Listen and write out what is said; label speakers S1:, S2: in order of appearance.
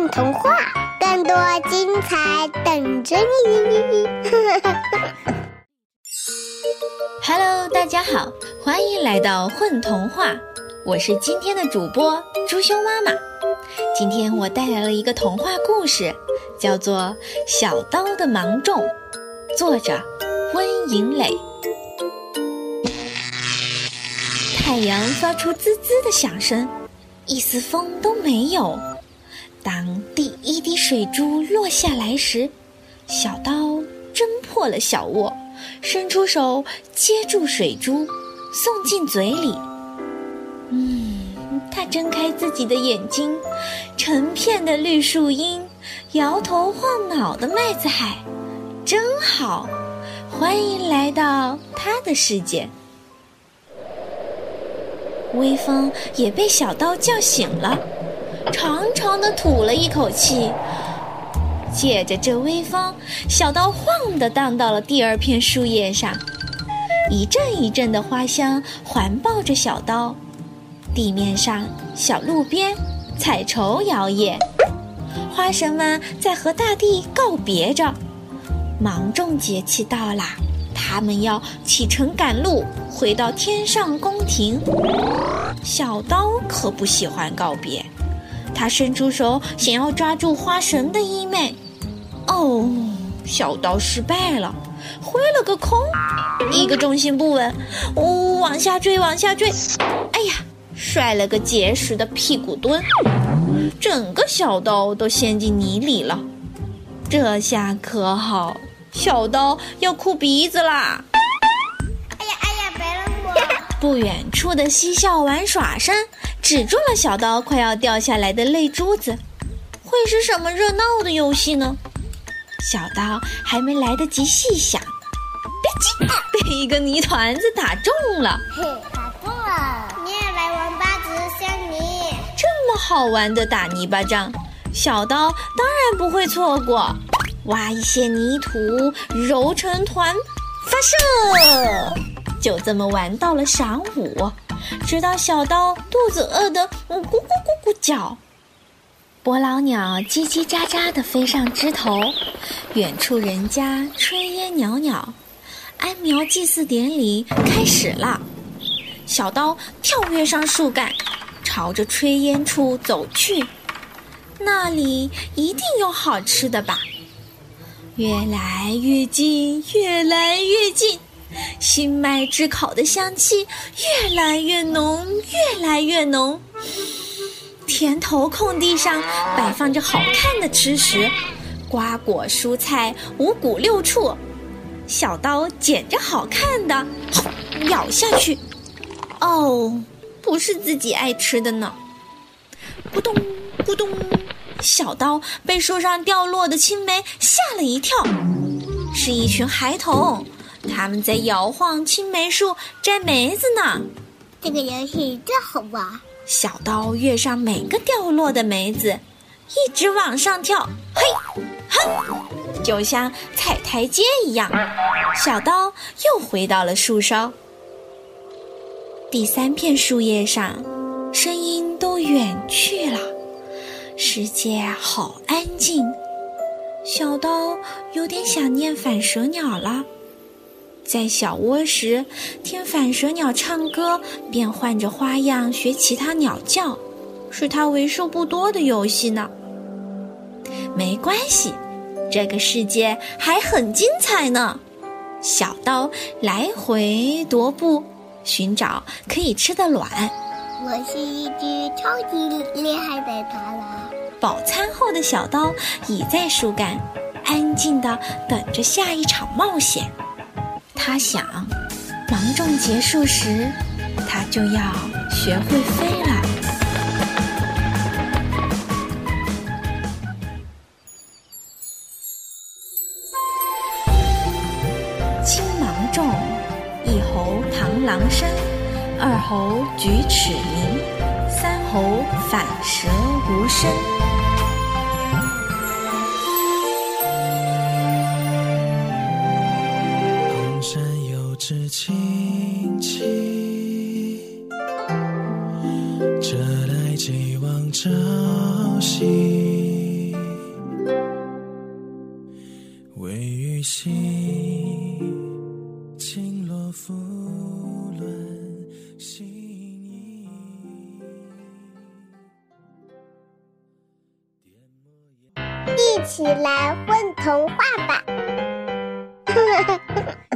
S1: 混童话，更多精彩等着你。
S2: Hello，大家好，欢迎来到混童话，我是今天的主播朱兄妈妈。今天我带来了一个童话故事，叫做《小刀的芒种》，作者温银磊。太阳发出滋滋的响声，一丝风都没有。当第一滴水珠落下来时，小刀挣破了小窝，伸出手接住水珠，送进嘴里。嗯，他睁开自己的眼睛，成片的绿树荫，摇头晃脑的麦子海，真好！欢迎来到他的世界。微风也被小刀叫醒了，长长的吐了一口气。借着这微风，小刀晃地荡到了第二片树叶上，一阵一阵的花香环抱着小刀。地面上，小路边，彩绸摇曳，花神们在和大地告别着。芒种节气到啦，他们要启程赶路，回到天上宫廷。小刀可不喜欢告别，他伸出手想要抓住花神的衣袂，哦，小刀失败了，挥了个空，一个重心不稳，呜、往下坠，往下坠，哎呀，摔了个结实的屁股墩，整个小刀都陷进泥里了。这下可好，小刀要哭鼻子啦！
S1: 哎呀哎呀，别扔我！
S2: 不远处的嬉笑玩耍声止住了小刀快要掉下来的泪珠子。会是什么热闹的游戏呢？小刀还没来得及细想，吧唧，被一个泥团子打中了。
S1: 嘿，打中了！你也来玩吧，只是像你。
S2: 这么好玩的打泥巴仗，小刀当然不会错过。挖一些泥土，揉成团，发射！就这么玩到了晌午，直到小刀肚子饿得咕咕咕咕叫。伯劳鸟叽叽喳喳地飞上枝头，远处人家炊烟袅袅，安苗祭祀典礼开始了。小刀跳跃上树干，朝着炊烟处走去，那里一定有好吃的吧。越来越近，越来越近，新麦炙烤的香气越来越浓，越来越浓。田头空地上摆放着好看的吃食，瓜果蔬菜五谷六畜。小刀捡着好看的，咬下去。哦，不是自己爱吃的呢。咕咚咕咚，小刀被树上掉落的青梅吓了一跳，是一群孩童，他们在摇晃青梅树摘梅子呢。
S1: 这个游戏真好玩。
S2: 小刀跃上每个掉落的梅子，一直往上跳，嘿，哼，就像踩台阶一样。小刀又回到了树梢。第三片树叶上，声音都远去了，世界好安静。小刀有点想念反舌鸟了。在小窝时，听反舌鸟唱歌，便换着花样学其他鸟叫，是它为数不多的游戏呢。没关系，这个世界还很精彩呢。小刀来回踱步，寻找可以吃的卵。
S1: 我是一只超级厉害的螳螂。
S2: 饱餐后的小刀倚在树干，安静地等着下一场冒险。他想，芒种结束时，他就要学会飞了。青芒种，一猴螳螂身，二猴举齿鸣，三猴反舌无声。
S3: 轻轻这来寄望朝夕微雨细轻落拂乱心意
S1: 一起来混童话吧。